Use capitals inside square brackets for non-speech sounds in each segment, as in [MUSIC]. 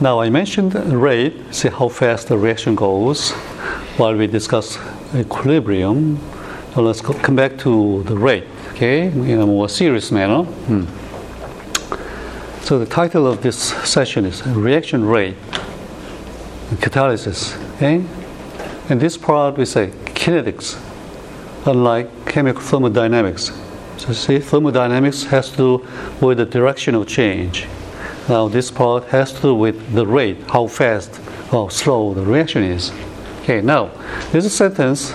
Now I mentioned rate, see how fast the reaction goes while we discuss equilibrium. So let's go, come back to the rate, okay, in a more serious manner. Hmm. So the title of this session is reaction rate catalysis, okay? In this part we say kinetics, unlike chemical thermodynamics. So see, thermodynamics has to do with the direction of change. Now this part has to do with the rate, how fast or slow the reaction is. Okay, now there's a sentence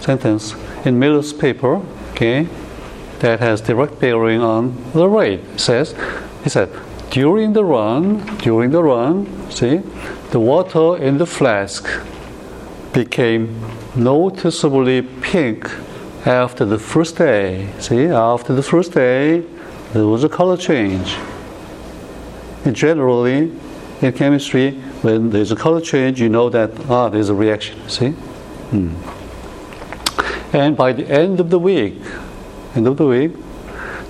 sentence in Miller's paper, okay, that has direct bearing on the rate. It says he said during the run, during the run, see, the water in the flask became noticeably pink after the first day. See, after the first day, there was a color change. And generally, in chemistry, when there's a color change, you know that ah, there's a reaction. See, hmm. and by the end of the week, end of the week,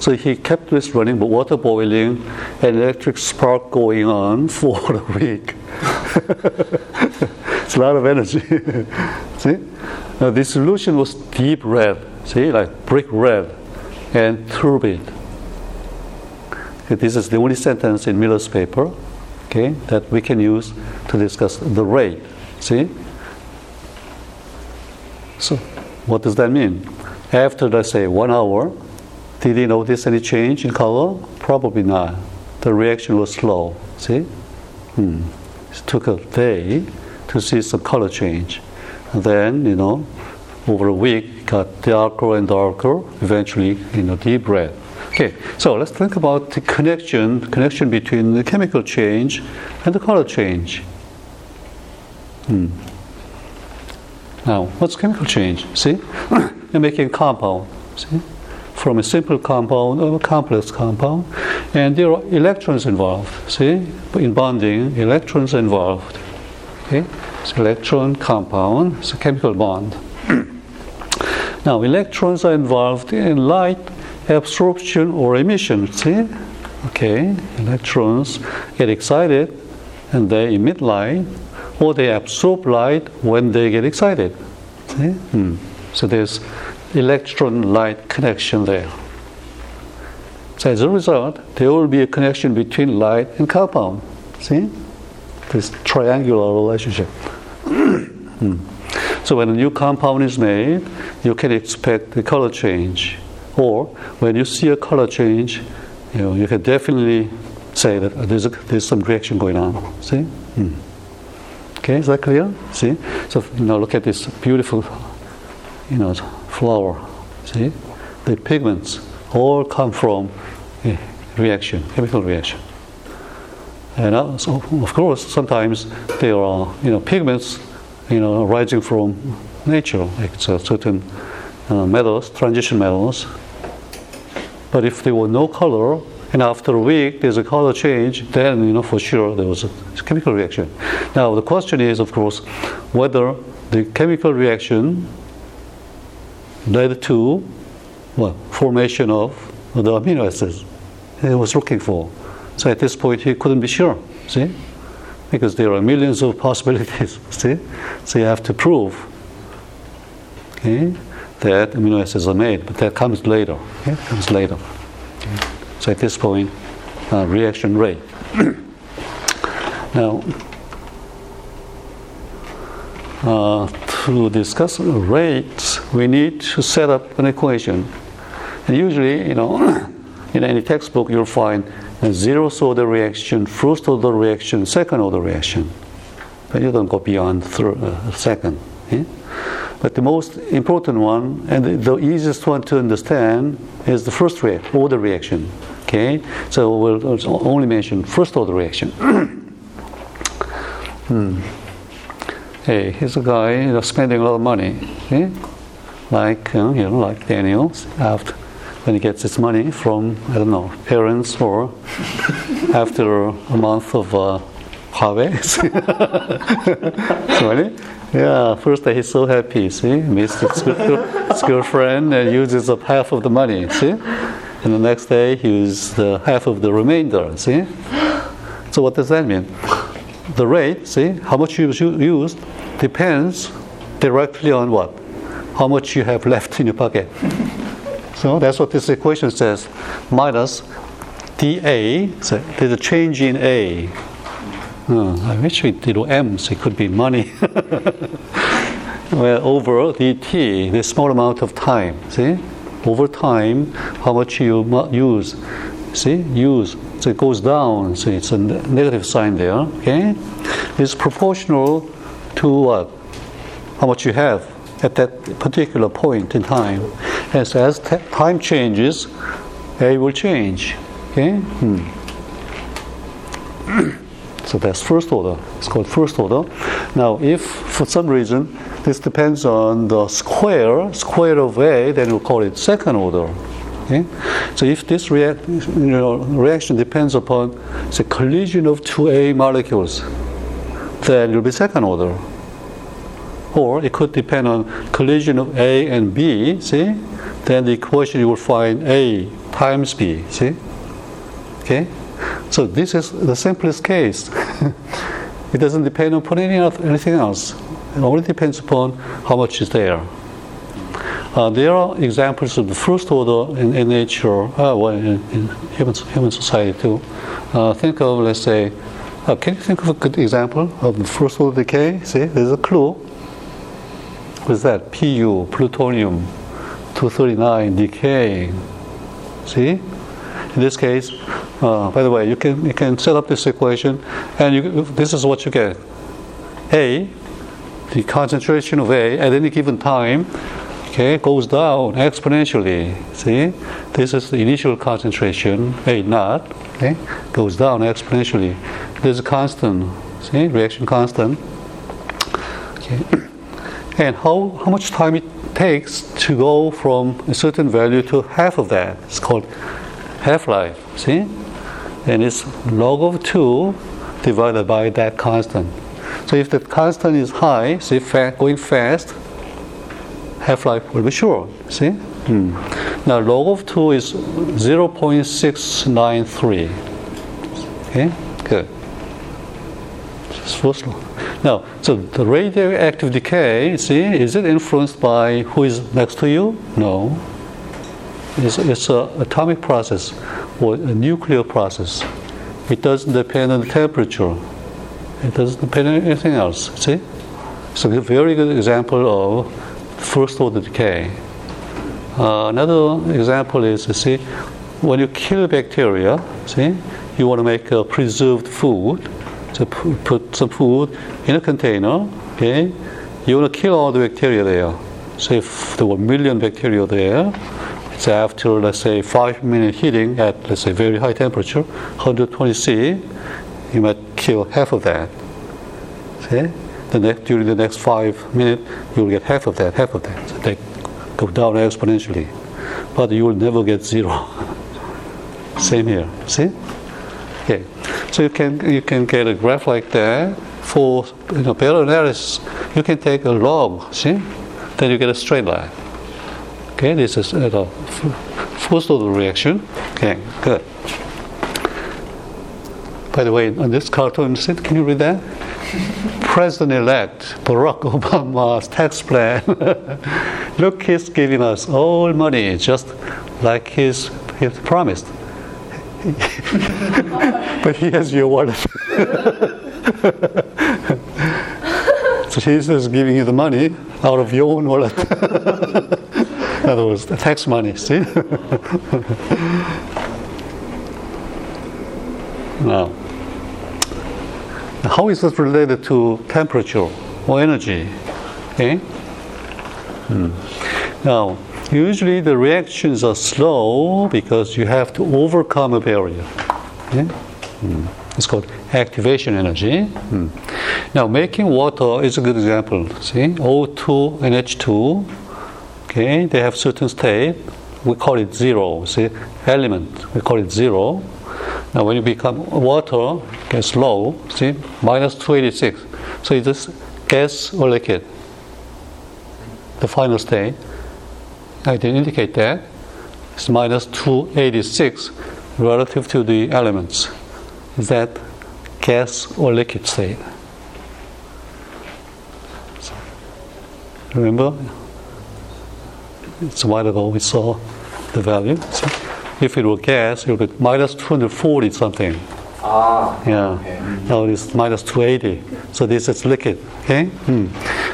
so he kept this running, but water boiling and electric spark going on [LAUGHS] for a week. [LAUGHS] it's a lot of energy. [LAUGHS] See, now the solution was deep red. See, like brick red and turbid. This is the only sentence in Miller's paper, okay, that we can use to discuss the rate. See? So, what does that mean? After, let's say, one hour, did he notice any change in color? Probably not. The reaction was slow. See? Hmm. It took a day to see some color change. And then, you know, over a week, got darker and darker, eventually, you know, deep red. Okay, so let's think about the connection, connection between the chemical change and the color change. Hmm. Now, what's chemical change? See, [COUGHS] you're making a compound. See, from a simple compound or a complex compound, and there are electrons involved. See, in bonding, electrons involved. Okay, it's electron compound. It's a chemical bond. [COUGHS] now, electrons are involved in light absorption or emission. See? Okay, electrons get excited and they emit light, or they absorb light when they get excited. See? Hmm. So there's electron light connection there. So as a result, there will be a connection between light and compound. See? This triangular relationship. [COUGHS] hmm. So when a new compound is made, you can expect the color change. Or when you see a color change, you know, you can definitely say that there's, a, there's some reaction going on. See? Hmm. Okay, is that clear? See? So you look at this beautiful, you know, flower. See? The pigments all come from a reaction, chemical reaction. And uh, so, of course, sometimes there are, you know, pigments, you know, rising from nature, like certain uh, metals, transition metals, but if there were no color, and after a week there's a color change, then you know for sure there was a chemical reaction. Now the question is, of course, whether the chemical reaction led to well, formation of the amino acids he was looking for. So at this point he couldn't be sure. See, because there are millions of possibilities. [LAUGHS] See, so you have to prove. Okay that amino acids are made, but that comes later. Okay? comes later. Okay. So at this point, uh, reaction rate. [CLEARS THROAT] now, uh, to discuss rates, we need to set up an equation. And usually, you know, [CLEARS THROAT] in any textbook, you'll find a zeroth order reaction, first order reaction, second order reaction. But you don't go beyond third, uh, second. Okay? But the most important one and the easiest one to understand is the first reaction, order reaction. Okay, so we'll only mention first order reaction. [CLEARS THROAT] hmm. Hey, here's a guy you know, spending a lot of money. Okay? Like you know, you know, like Daniel after when he gets his money from I don't know parents or [LAUGHS] after a month of uh, harvest. [LAUGHS] so, yeah, first day he's so happy, see, meets his, [LAUGHS] girlfriend and uses up half of the money, see? And the next day he uses the half of the remainder, see? So what does that mean? the rate, see, how much you use depends directly on what? How much you have [LAUGHS] left in your pocket. so that's what this equation says. Minus dA, so there's a change in A. I wish we did M, so it could be money. [LAUGHS] well, over dt, the small amount of time, see? Over time, how much you use, see? Use so it goes down, so it's a negative sign there, okay? It's proportional to what? How much you have at that particular point in time. And so as t- time changes, A will change, okay? Hmm. So that's first order. It's called first order. Now, if for some reason this depends on the square, square of A, then we'll call it second order. Okay? So if this react, you know, reaction depends upon the collision of two A molecules, then it will be second order. Or it could depend on collision of A and B, see? Then the equation you will find A times B, see? Okay? So this is the simplest case. [LAUGHS] it doesn't depend upon any anything else. It only depends upon how much is there. Uh, there are examples of the first order in, in nature, uh, well, in, in, human, human society too. Uh, think of, let's say, uh, can you think of a good example of the first order decay? See, there's a clue. What's that? Pu, plutonium 239 decay. See? In this case, uh, by the way, you can you can set up this equation, and you, this is what you get. A, the concentration of A at any given time okay, goes down exponentially. See, this is the initial concentration, A naught, okay, goes down exponentially. There's a constant, see, reaction constant. Okay, [COUGHS] and how how much time it takes to go from a certain value to half of that? It's called half-life. See, and it's log of two divided by that constant. So if the constant is high, see, fa- going fast, half-life will be short. See? Hmm. Now log of 2 is 0.693. Okay, good. First Now, so the radioactive decay, see, is it influenced by who is next to you? No. It's, it's an atomic process or a nuclear process. It doesn't depend on the temperature. It doesn't depend on anything else. See? So a very good example of first order decay. Uh, another example is, see, when you kill bacteria, see, you want to make a preserved food. So put some food in a container, okay? You want to kill all the bacteria there. So if there were a million bacteria there, it's after, let's say, five minute heating at, let's say, very high temperature, 120 C, you might kill half of that. See? the next, during the next five minutes, you'll get half of that, half of that. So they go down exponentially. But you will never get zero. [LAUGHS] Same here. See? Okay. So you can you can get a graph like that for you know better analysis. You can take a log, see? Then you get a straight line. Okay, this is uh, the first order reaction. Okay, good. By the way, on this cartoon, can you read that? [LAUGHS] President-elect Barack [LAUGHS] Obama's tax plan. [LAUGHS] Look, he's giving us all money, just like he's, he's promised. but he has your wallet. so he's just giving you the money out of your own wallet. [LAUGHS] In other words, tax money, see? [LAUGHS] now, how is this related to temperature or energy? Okay? Hmm. Now, usually the reactions are slow because you have to overcome a barrier. Okay? Hmm. It's called activation energy. Hmm. Now, making water is a good example. See, O2 and H2. Okay, they have certain state. We call it zero. See, element. We call it zero. Now when you become water gets low, see, minus 286. So it is gas or liquid? The final state. I didn't indicate that. It's minus 286 relative to the elements. Is that gas or liquid state. Remember? It's a while ago we saw the value. See? If it were gas, it would be minus 240 something. Ah. Yeah. Okay. Now it's minus 280. So this is liquid. Okay. Hmm.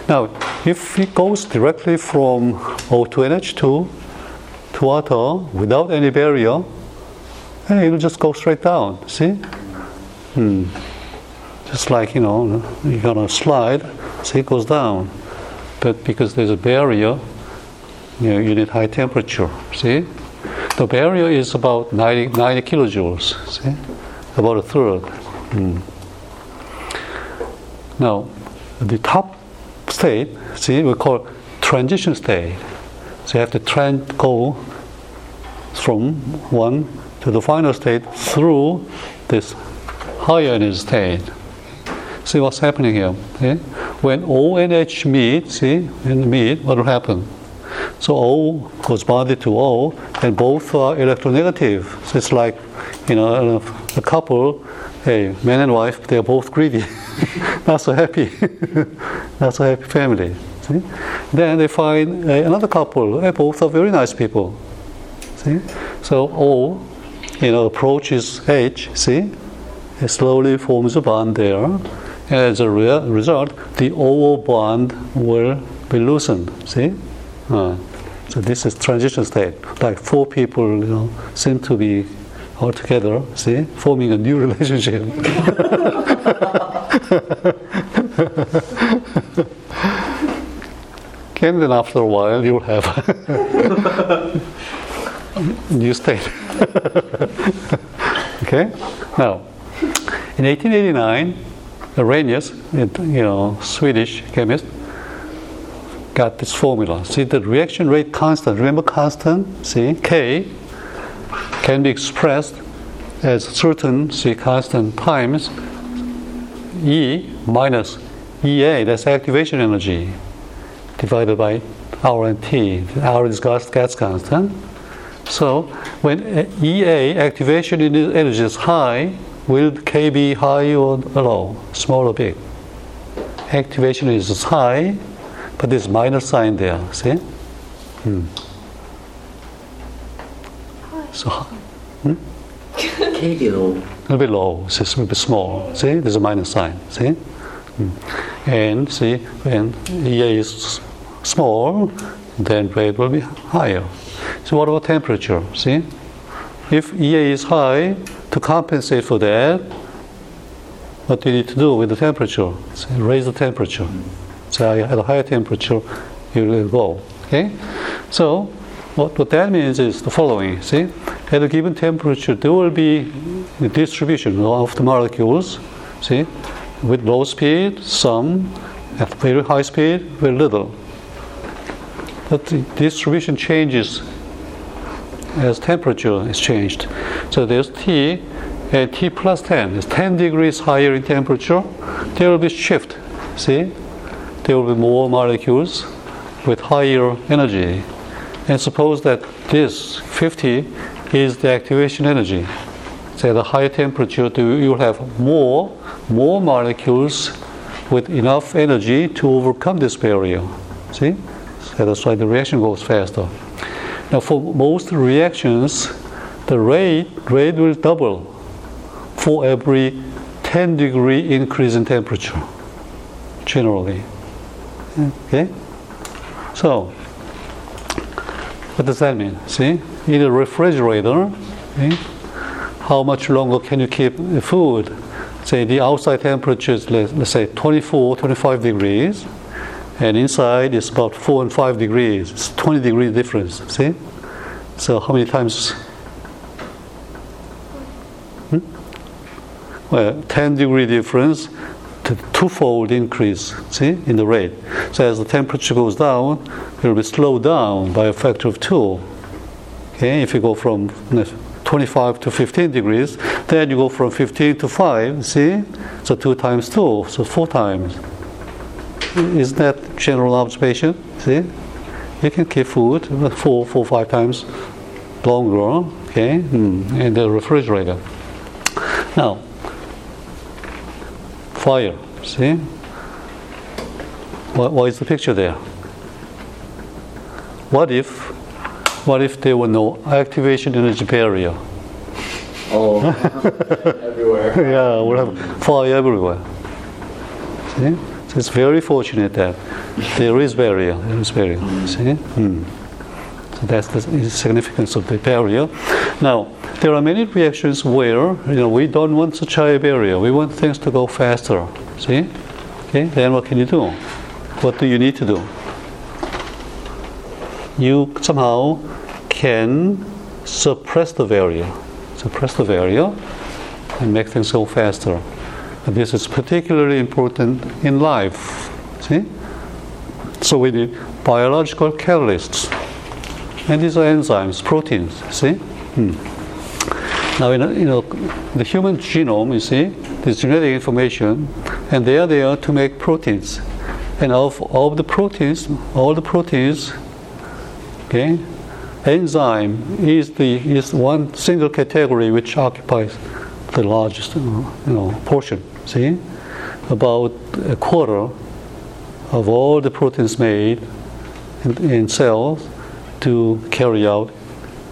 Now, if it goes directly from O2 NH2 to water without any barrier, hey, it'll just go straight down. See? Hmm. Just like you know, you're gonna slide, see it goes down. But because there's a barrier, you know, you need high temperature. See? The barrier is about 90, 90 kilojoules. See? About a third. Hmm. Now, the top state, see, we call transition state. So you have to tran- go from one to the final state through this higher energy state. See what's happening here? When O and H meet, see, and meet, what will happen? So O goes bonded to O, and both are electronegative. So it's like, you know, a couple, hey, man and wife, they're both greedy. [LAUGHS] Not so happy. [LAUGHS] Not so happy family. See? Then they find uh, another couple, hey, both are very nice people. See? So O, you know, approaches H, see? It slowly forms a bond there. And As a re- result, the O bond will be loosened. See? Uh, so this is transition state. Like four people, you know, seem to be all together. See, forming a new [LAUGHS] relationship. [LAUGHS] and then after a while, you'll have [LAUGHS] new state. okay. Now, in 1889, Arrhenius, you know, Swedish chemist, got this formula. See the reaction rate constant. Remember constant? See K can be expressed as certain see constant times E minus EA. That's activation energy divided by R and T. R is gas, gas constant. So when EA activation energy is high, will K be high or low, small or big? Activation is high, but there's minus sign there. See? Hmm. So, hmm? K below. a little bit low, it's a little bit small. See? There's a minus sign. See? Hmm. And see, when EA is small, then rate will be higher. So what about temperature? See? If EA is high, to compensate for that, what do you need to do with the temperature? Raise the temperature. So at a higher temperature, you will go. Okay? So what, what that means is the following. See? At a given temperature, there will be a distribution of the molecules. See? With low speed, some. At very high speed, very little. But the distribution changes as temperature is changed. So there's T, and T plus 10 is 10 degrees higher in temperature. There will be shift. See, there will be more molecules with higher energy. And suppose that this 50 is the activation energy. So at a higher temperature, you will have more more molecules with enough energy to overcome this barrier. See, so that's why the reaction goes faster. Now, for most reactions, the rate rate will double for every 10 degree increase in temperature. Generally, okay. So, what does that mean? See, in a refrigerator, okay, how much longer can you keep food? Say the outside temperature is let's say 24, 25 degrees and inside is about four and five degrees. It's 20 degree difference. See? So how many times? Hmm? Well, 10 degree difference, twofold increase. See in the rate. So as the temperature goes down, it will be slowed down by a factor of two. Okay, if you go from 25 to 15 degrees, then you go from 15 to 5. See, so two times two, so four times. Isn't that general observation? See? You can keep food four, four, five times longer, okay, hmm, in the refrigerator. Now, fire. See? What, what is the picture there? What if, what if there were no activation energy barrier? Oh, [LAUGHS] everywhere. [LAUGHS] yeah, we'll have fire everywhere. See? So it's very fortunate that there is barrier. There is barrier. See? Hmm. So that's the significance of the barrier. Now, there are many reactions where you know we don't want such high barrier. We want things to go faster. See? Okay. Then what can you do? What do you need to do? You somehow can suppress the barrier suppress the barrier and make things go faster. And this is particularly important in life. See? So we need biological catalysts. And these are enzymes, proteins. See? Hmm. Now, in, you know, the human genome, you see, there's genetic information, and they are there to make proteins. And of all the proteins, all the proteins, okay, enzyme is the is one single category which occupies the largest you know portion. See, about a quarter of all the proteins made in, in cells to carry out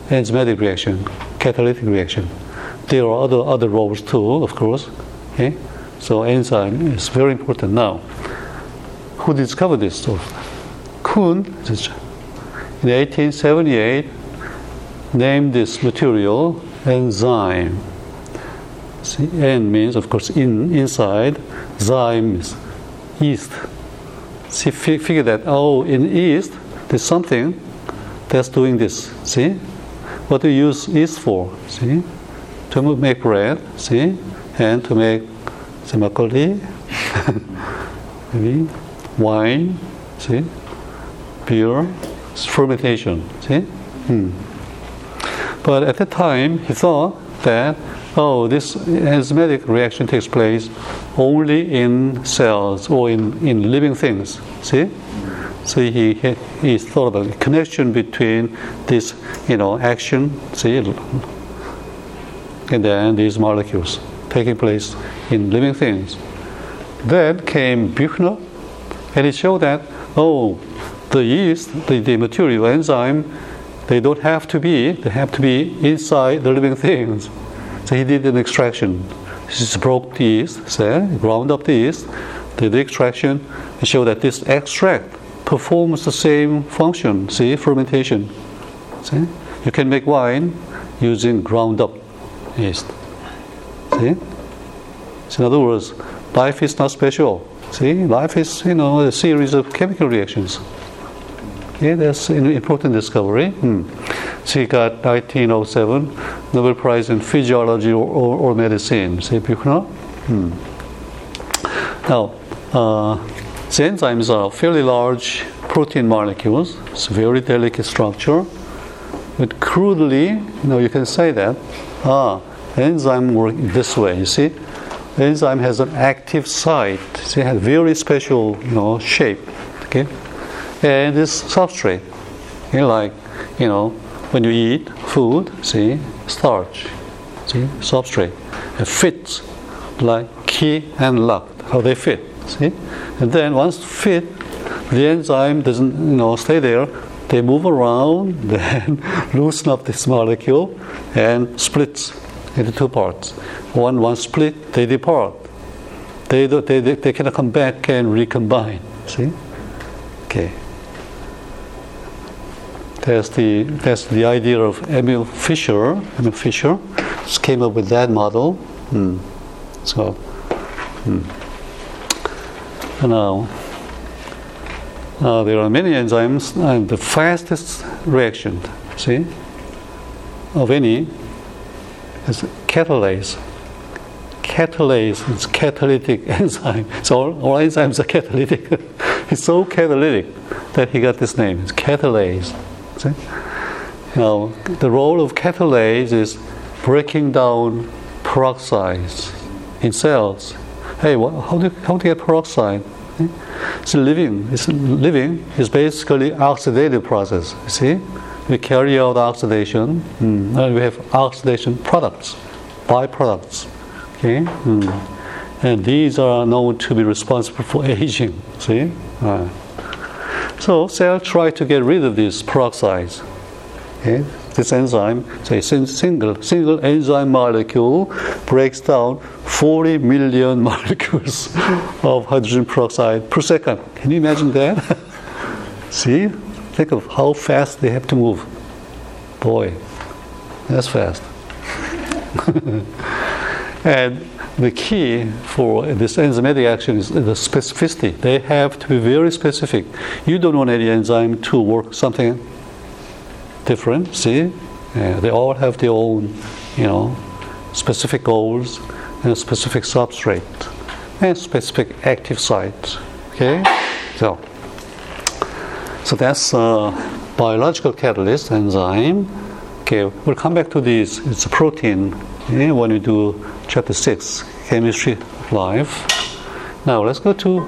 enzymatic reaction, catalytic reaction. There are other other roles too, of course. Okay, so enzyme is very important now. Who discovered this stuff? Kuhn in 1878 named this material enzyme. See, N means, of course, in inside. Zyme is yeast. See, figure that oh, in yeast there's something that's doing this. See, what do you use yeast for? See, to make bread. See, and to make makgeolli, [LAUGHS] maybe wine. See, beer fermentation. See? Hmm. But at the time, he thought that, oh, this enzymatic reaction takes place only in cells or in, in living things. See? So he, he, thought of a connection between this, you know, action, see, and then these molecules taking place in living things. Then came Buchner, and he showed that, oh, the yeast, the, the material enzyme, they don't have to be, they have to be inside the living things. So he did an extraction. He broke the yeast, say, ground up the yeast, did the extraction, and showed that this extract performs the same function, see, fermentation. See? You can make wine using ground up yeast. See? So in other words, life is not special. See, life is, you know, a series of chemical reactions. Yeah, that's an important discovery. Hmm. So he got 1907 Nobel Prize in Physiology or, or, or Medicine. See, Buchner. Hmm. Now, uh, enzymes are fairly large protein molecules. It's a very delicate structure. But crudely, you know, you can say that ah, enzyme work this way. You see, enzyme has an active site. See, it has very special, you know, shape. Okay and this substrate. Know, like, you know, when you eat food, see, starch, see, substrate. It fits like key and lock, how they fit, see? And then once fit, the enzyme doesn't, you know, stay there. They move around, [LAUGHS] then loosen up this molecule and splits into two parts. One, one split, they depart. They, they, they, they cannot come back and recombine. See? Okay. That's the that's the idea of Emil Fischer. Emil Fischer just came up with that model. Hmm. So, hmm. Now uh, there are many enzymes, and the fastest reaction, see, of any is catalase. Catalase is catalytic [LAUGHS] enzyme. So all, all enzymes are catalytic. [LAUGHS] it's so catalytic that he got this name. It's catalase. See? Know, the role of catalase is breaking down peroxides in cells. Hey, how, do, how do you get peroxide? It's living. It's living is basically oxidative process. See, we carry out oxidation, mm, and we have oxidation products, byproducts. Okay, mm. and these are known to be responsible for aging. See? So cell try to get rid of these peroxides. Okay? This enzyme, say single single enzyme molecule breaks down 40 million [LAUGHS] molecules of hydrogen peroxide per second. Can you imagine that? [LAUGHS] See? Think of how fast they have to move. Boy, that's fast. [LAUGHS] and the key for this enzymatic action is the specificity. They have to be very specific. You don't want any enzyme to work something different. See, uh, they all have their own, you know, specific goals and specific substrate and specific active site. Okay, so so that's a biological catalyst enzyme. Okay, we'll come back to this. It's a protein okay, when we do chapter six, chemistry life. Now let's go to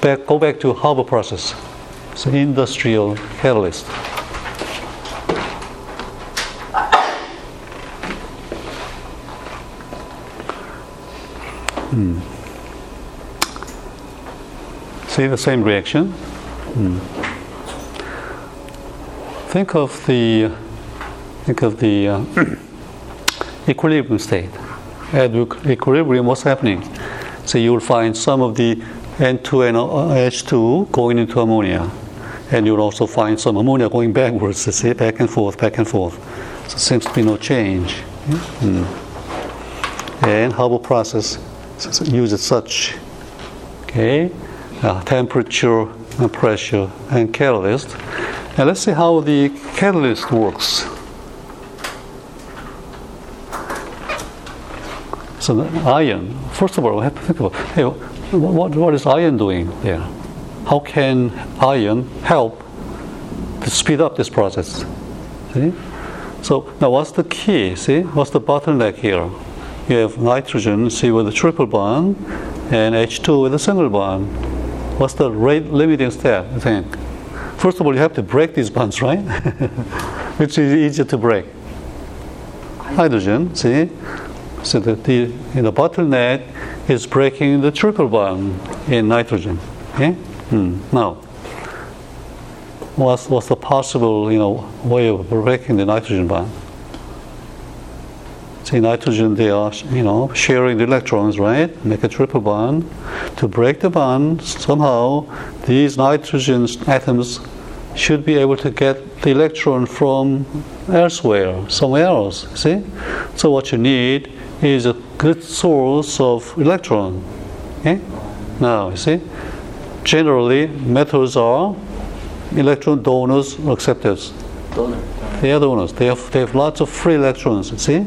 back. Go back to Haber process. It's an industrial catalyst. Hmm. See the same reaction? Hmm. Think of the think of the uh, [CLEARS THROAT] equilibrium state. At equilibrium, what's happening? So you will find some of the N2 and H2 going into ammonia, and you'll also find some ammonia going backwards. See, back and forth, back and forth. So seems to be no change. Hmm. And Haber process uses such okay uh, temperature and pressure and catalyst. And let's see how the catalyst works. So the iron, first of all, we have to think about hey, what, what is iron doing there? How can iron help to speed up this process? See? So now what's the key? See? What's the bottleneck here? You have nitrogen, see, with a triple bond, and H2 with a single bond. What's the rate limiting step, I think? First of all, you have to break these bonds, right? [LAUGHS] Which is easier to break? Hydrogen, see? So the, the, the bottleneck is breaking the triple bond in nitrogen. Okay? Hmm. Now, what's, what's the possible you know, way of breaking the nitrogen bond? See, nitrogen, they are, you know, sharing the electrons, right? Make a triple bond. To break the bond, somehow these nitrogen atoms should be able to get the electron from elsewhere, somewhere else. See? So what you need is a good source of electron. Okay? Now, you see, generally metals are electron donors or acceptors. Donor. They are donors. They have, they have lots of free electrons. See,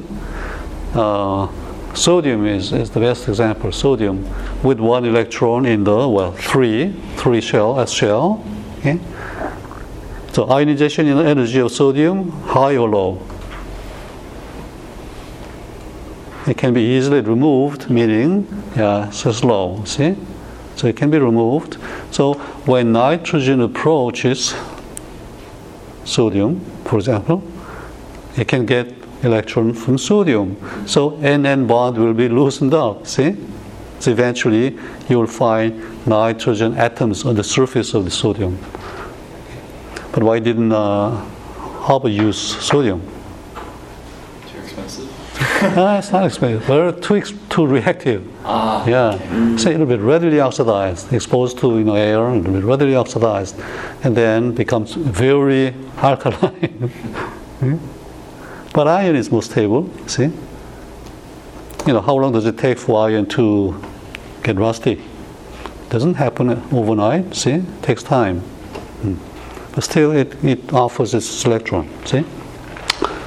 uh, sodium is, is the best example. Sodium with one electron in the well three three shell as shell. Okay. So ionization energy of sodium high or low. it can be easily removed, meaning yeah, so slow. See, so it can be removed. So when nitrogen approaches sodium, for example, it can get electron from sodium. So NN bond will be loosened up. See, so eventually you will find nitrogen atoms on the surface of the sodium. But why didn't uh, Haber use sodium? Too expensive. [LAUGHS] Ah, it's not expensive. They're too, ex- too reactive. Ah, yeah. So it'll be readily oxidized, exposed to you know, air, it'll be readily oxidized, and then becomes very alkaline. [LAUGHS] Hmm? But iron is more stable, see? You know, how long does it take for iron to get rusty? Doesn't happen overnight, see? It takes time. Hmm. But still, it, it offers its electron, see?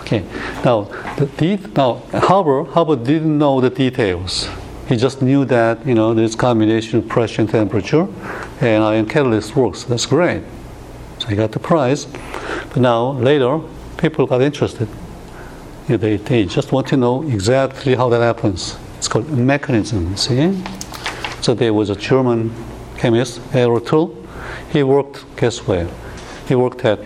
Okay. Now, the de- now Haber, Haber didn't know the details. He just knew that you know this combination of pressure and temperature, and iron catalyst works. That's great. So he got the prize. But now later, people got interested. They, they just want to know exactly how that happens. It's called mechanism. See? So there was a German chemist, Ertl. He worked. Guess where? He worked at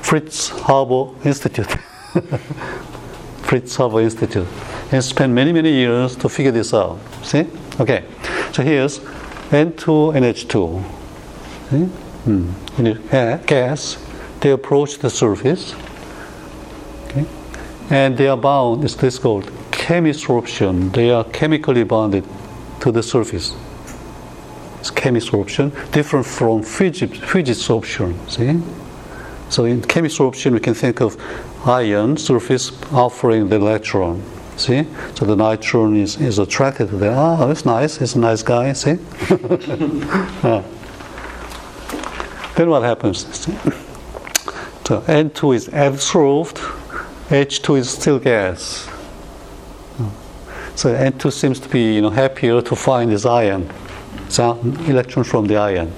Fritz Haber Institute. [LAUGHS] Fritz Haber Institute. and spent many, many years to figure this out. See? Okay. So here's N2NH2. See? Hmm. Gas, they approach the surface. Okay. And they are bound, it's this called chemisorption. They are chemically bonded to the surface. It's chemisorption, different from physisorption. See? So in chemisorption, we can think of iron surface offering the electron. See? So the neutron is, is attracted to that. Oh, it's nice. It's a nice guy. See? [LAUGHS] uh. Then what happens? So N2 is absorbed, H2 is still gas. So N2 seems to be you know, happier to find this iron, so electron from the iron.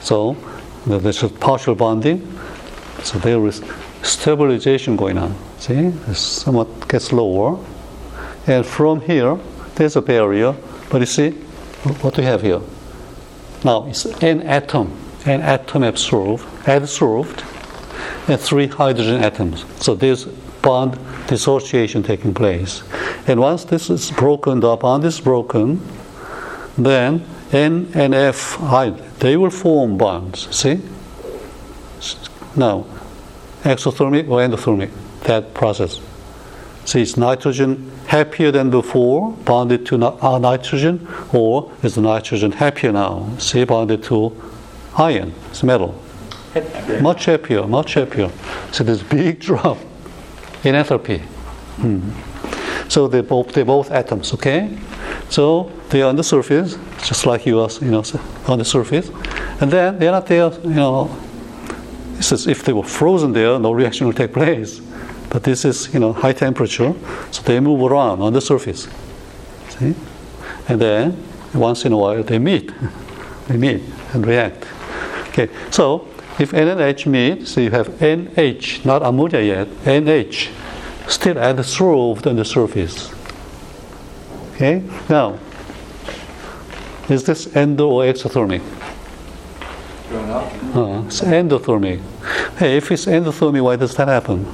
So there's a partial bonding. So there is stabilization going on. See, it somewhat gets lower. And from here, there's a barrier. But you see, what do we have here? Now it's an atom, an atom absorbed, absorbed, and three hydrogen atoms. So there's bond dissociation taking place. And once this is broken, the bond is broken, then N and F, they will form bonds. See? Now, exothermic or endothermic, that process. See, is nitrogen happier than before, bonded to uh, nitrogen, or is the nitrogen happier now, See, bonded to iron, it's metal? Much happier, much happier. So there's big [LAUGHS] drop in enthalpy. Hmm. So they both they're both atoms, okay? So they are on the surface, just like you are, you know, on the surface, and then they're not there, you know, this is if they were frozen there, no reaction will take place. But this is, you know, high temperature, so they move around on the surface. See? And then once in a while they meet. [LAUGHS] they meet and react. Okay, so if N and H meet, so you have NH, not ammonia yet, NH, still adsorbed on the surface. Okay, now, is this endo or exothermic? Uh, it's endothermic. Hey, if it's endothermic, why does that happen?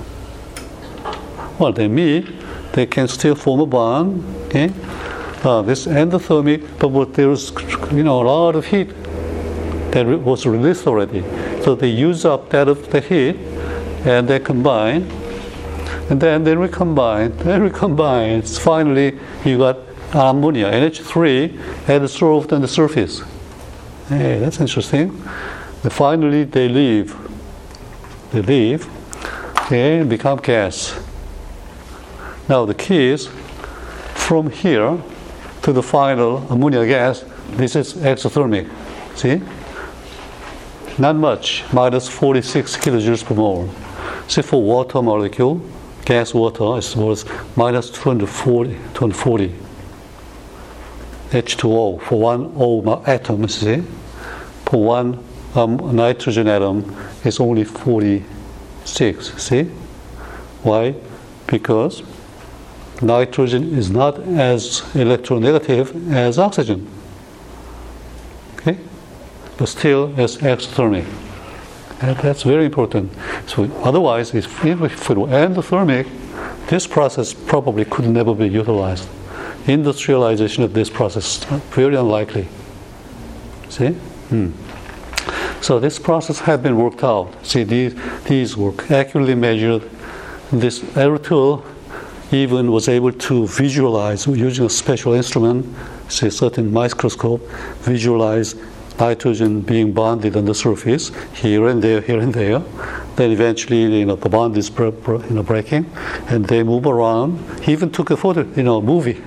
Well, they meet, they can still form a bond. Okay, uh, this endothermic, but there's you know a lot of heat that was released already. So they use up that of the heat, and they combine, and then they recombine, [LAUGHS] they recombine. Finally, you got ammonia, NH3, adsorbed on the surface. Hey, that's interesting. And finally, they leave. They leave, okay, and become gas. Now, the key is from here to the final ammonia gas, this is exothermic. See? Not much, minus 46 kilojoules per mole. See, for water molecule, gas water, it was minus 240, 240. H2O for one O atom, see? For one um, nitrogen atom it's only 46. See? Why? Because nitrogen is not as electronegative as oxygen. But still as exothermic. And that's very important. So otherwise, if, if it were endothermic, this process probably could never be utilized industrialization of this process very unlikely. See? Hmm. So this process had been worked out. See, these, these were accurately measured. This Ertl even was able to visualize using a special instrument, say certain microscope, visualize nitrogen being bonded on the surface here and there, here and there. Then eventually, you know, the bond is you know, breaking, and they move around. He even took a photo, you know, movie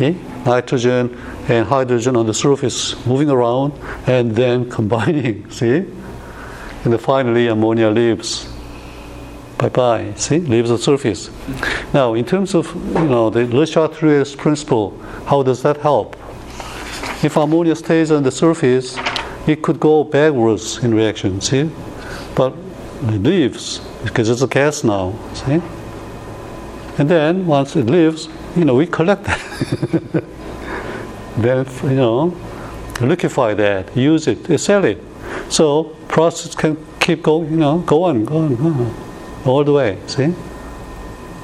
okay? nitrogen and hydrogen on the surface moving around and then [LAUGHS] combining, see? And then finally ammonia leaves. Bye bye, see? Leaves the surface. Now, in terms of, you know, the Le Chatelier's principle, how does that help? If ammonia stays on the surface, it could go backwards in reaction, see? But it leaves because it's a gas now, see? And then once it leaves, you know, we collect that. [LAUGHS] then, you know, liquefy that, use it, sell it. So process can keep going, you know, go on, go on, go on all the way. See?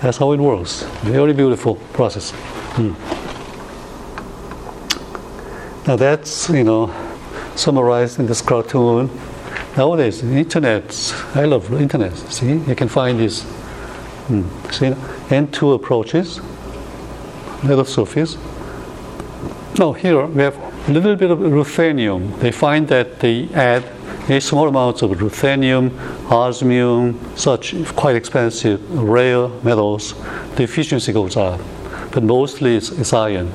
That's how it works. Very beautiful process. Hmm. Now that's you know summarized in this cartoon. Nowadays, internet. I love internet. See, you can find this. Hmm. See, N2 approaches, leather surface. Now here we have a little bit of ruthenium. They find that they add a small amounts of ruthenium, osmium, such quite expensive, rare metals. The efficiency goes up, but mostly it's, it's iron.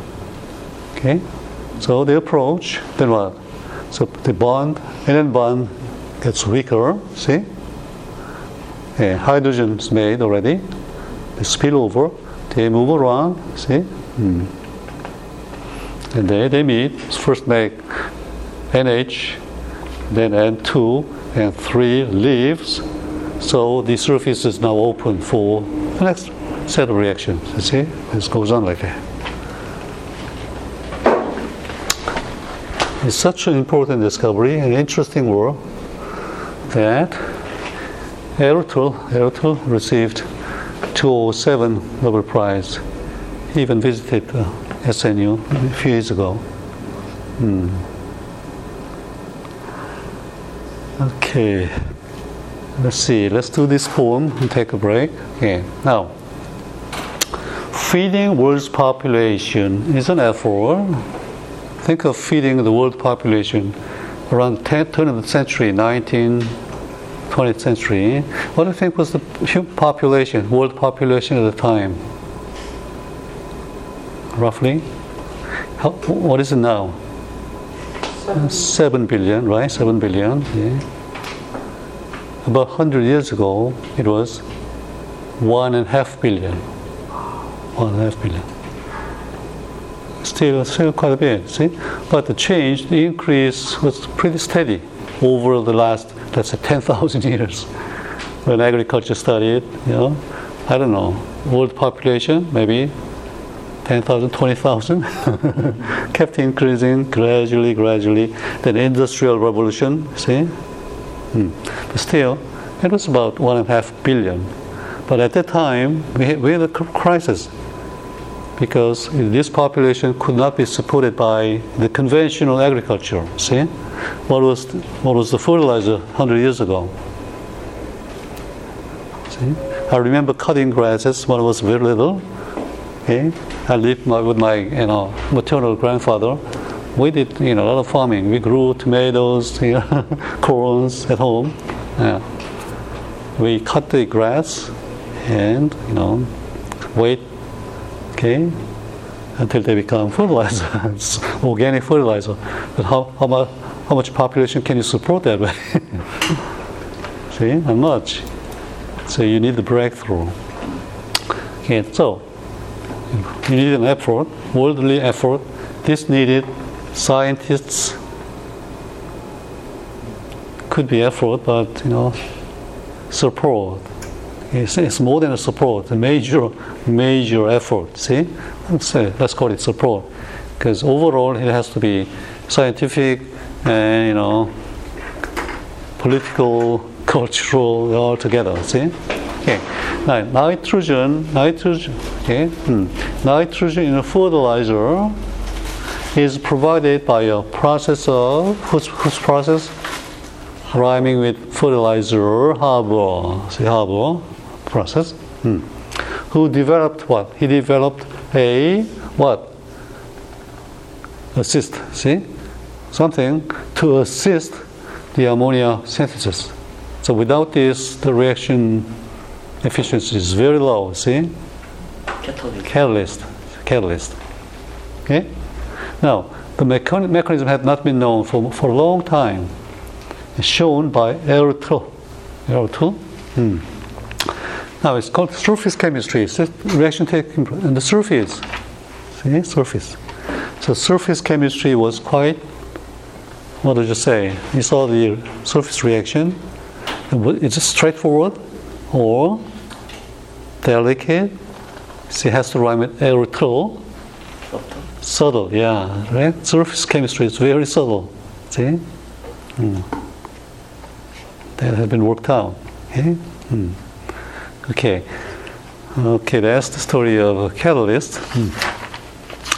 Okay, so they approach, then what? So the bond, and then bond gets weaker. See, yeah, hydrogen is made already. They spill over. They move around. See. Hmm. And they, they meet, first make NH, then N2 and 3 leaves. So the surface is now open for the next set of reactions. You see? This goes on like that. It's such an important discovery, an interesting work, that Ertl, Ertl received 2007 Nobel Prize. He even visited uh, SNU a few years ago. Hmm. Okay, let's see. Let's do this poem and take a break. Okay, now, feeding world's population is an effort. Think of feeding the world population around 10th, turn of the century, 19th, 20th century. What do you think was the human population, world population at the time? roughly. How, what is it now? Seven. Seven billion, right? Seven billion. Yeah. About hundred years ago, it was one and a half billion. One and a half billion. Still, still quite a bit. See, but the change, the increase was pretty steady over the last, let's say, [LAUGHS] ten thousand years. When agriculture started, you know, I don't know, world population maybe 10,000, 20,000, [LAUGHS] kept increasing gradually, gradually. Then industrial revolution, see? Hmm. But still, it was about one and a half billion. But at that time, we, we had a crisis because this population could not be supported by the conventional agriculture. See, what was what was the fertilizer 100 years ago? See, I remember cutting grasses when I was very little. Okay, I lived my, with my you know maternal grandfather. We did you know a lot of farming. We grew tomatoes, [LAUGHS] you know, corns at home. Yeah. We cut the grass and you know wait, okay, until they become fertilizer, [LAUGHS] organic fertilizer. But how, how much how much population can you support that way? [LAUGHS] See, not much. So you need the breakthrough. Okay, so you need an effort, worldly effort. This needed scientists. Could be effort, but you know, support. It's, it's more than a support, a major, major effort. See, let's say, let's call it support, because overall it has to be scientific and you know, political, [LAUGHS] cultural, all together. See, okay. Now, nitrogen, nitrogen, okay, hmm. nitrogen in a fertilizer is provided by a process of whose, whose process rhyming with fertilizer Haber. See Haber process. Hmm. Who developed what? He developed a what? Assist. See something to assist the ammonia synthesis. So without this, the reaction efficiency is very low. See? Catalyst. Catalyst. Catalyst. Okay? Now, the mechan- mechanism had not been known for, for a long time. It's shown by Ertl. Ertl? Hmm. Now, it's called surface chemistry. It's reaction taking in the surface. See? Surface. So, surface chemistry was quite, what did you say? You saw the surface reaction. It's straightforward or delicate. She has to rhyme with Ertl. Subtle. subtle, yeah, right? Surface chemistry is very subtle. See? Mm. That has been worked out. Okay? Mm. Okay. Okay, that's the story of a catalyst. Hmm.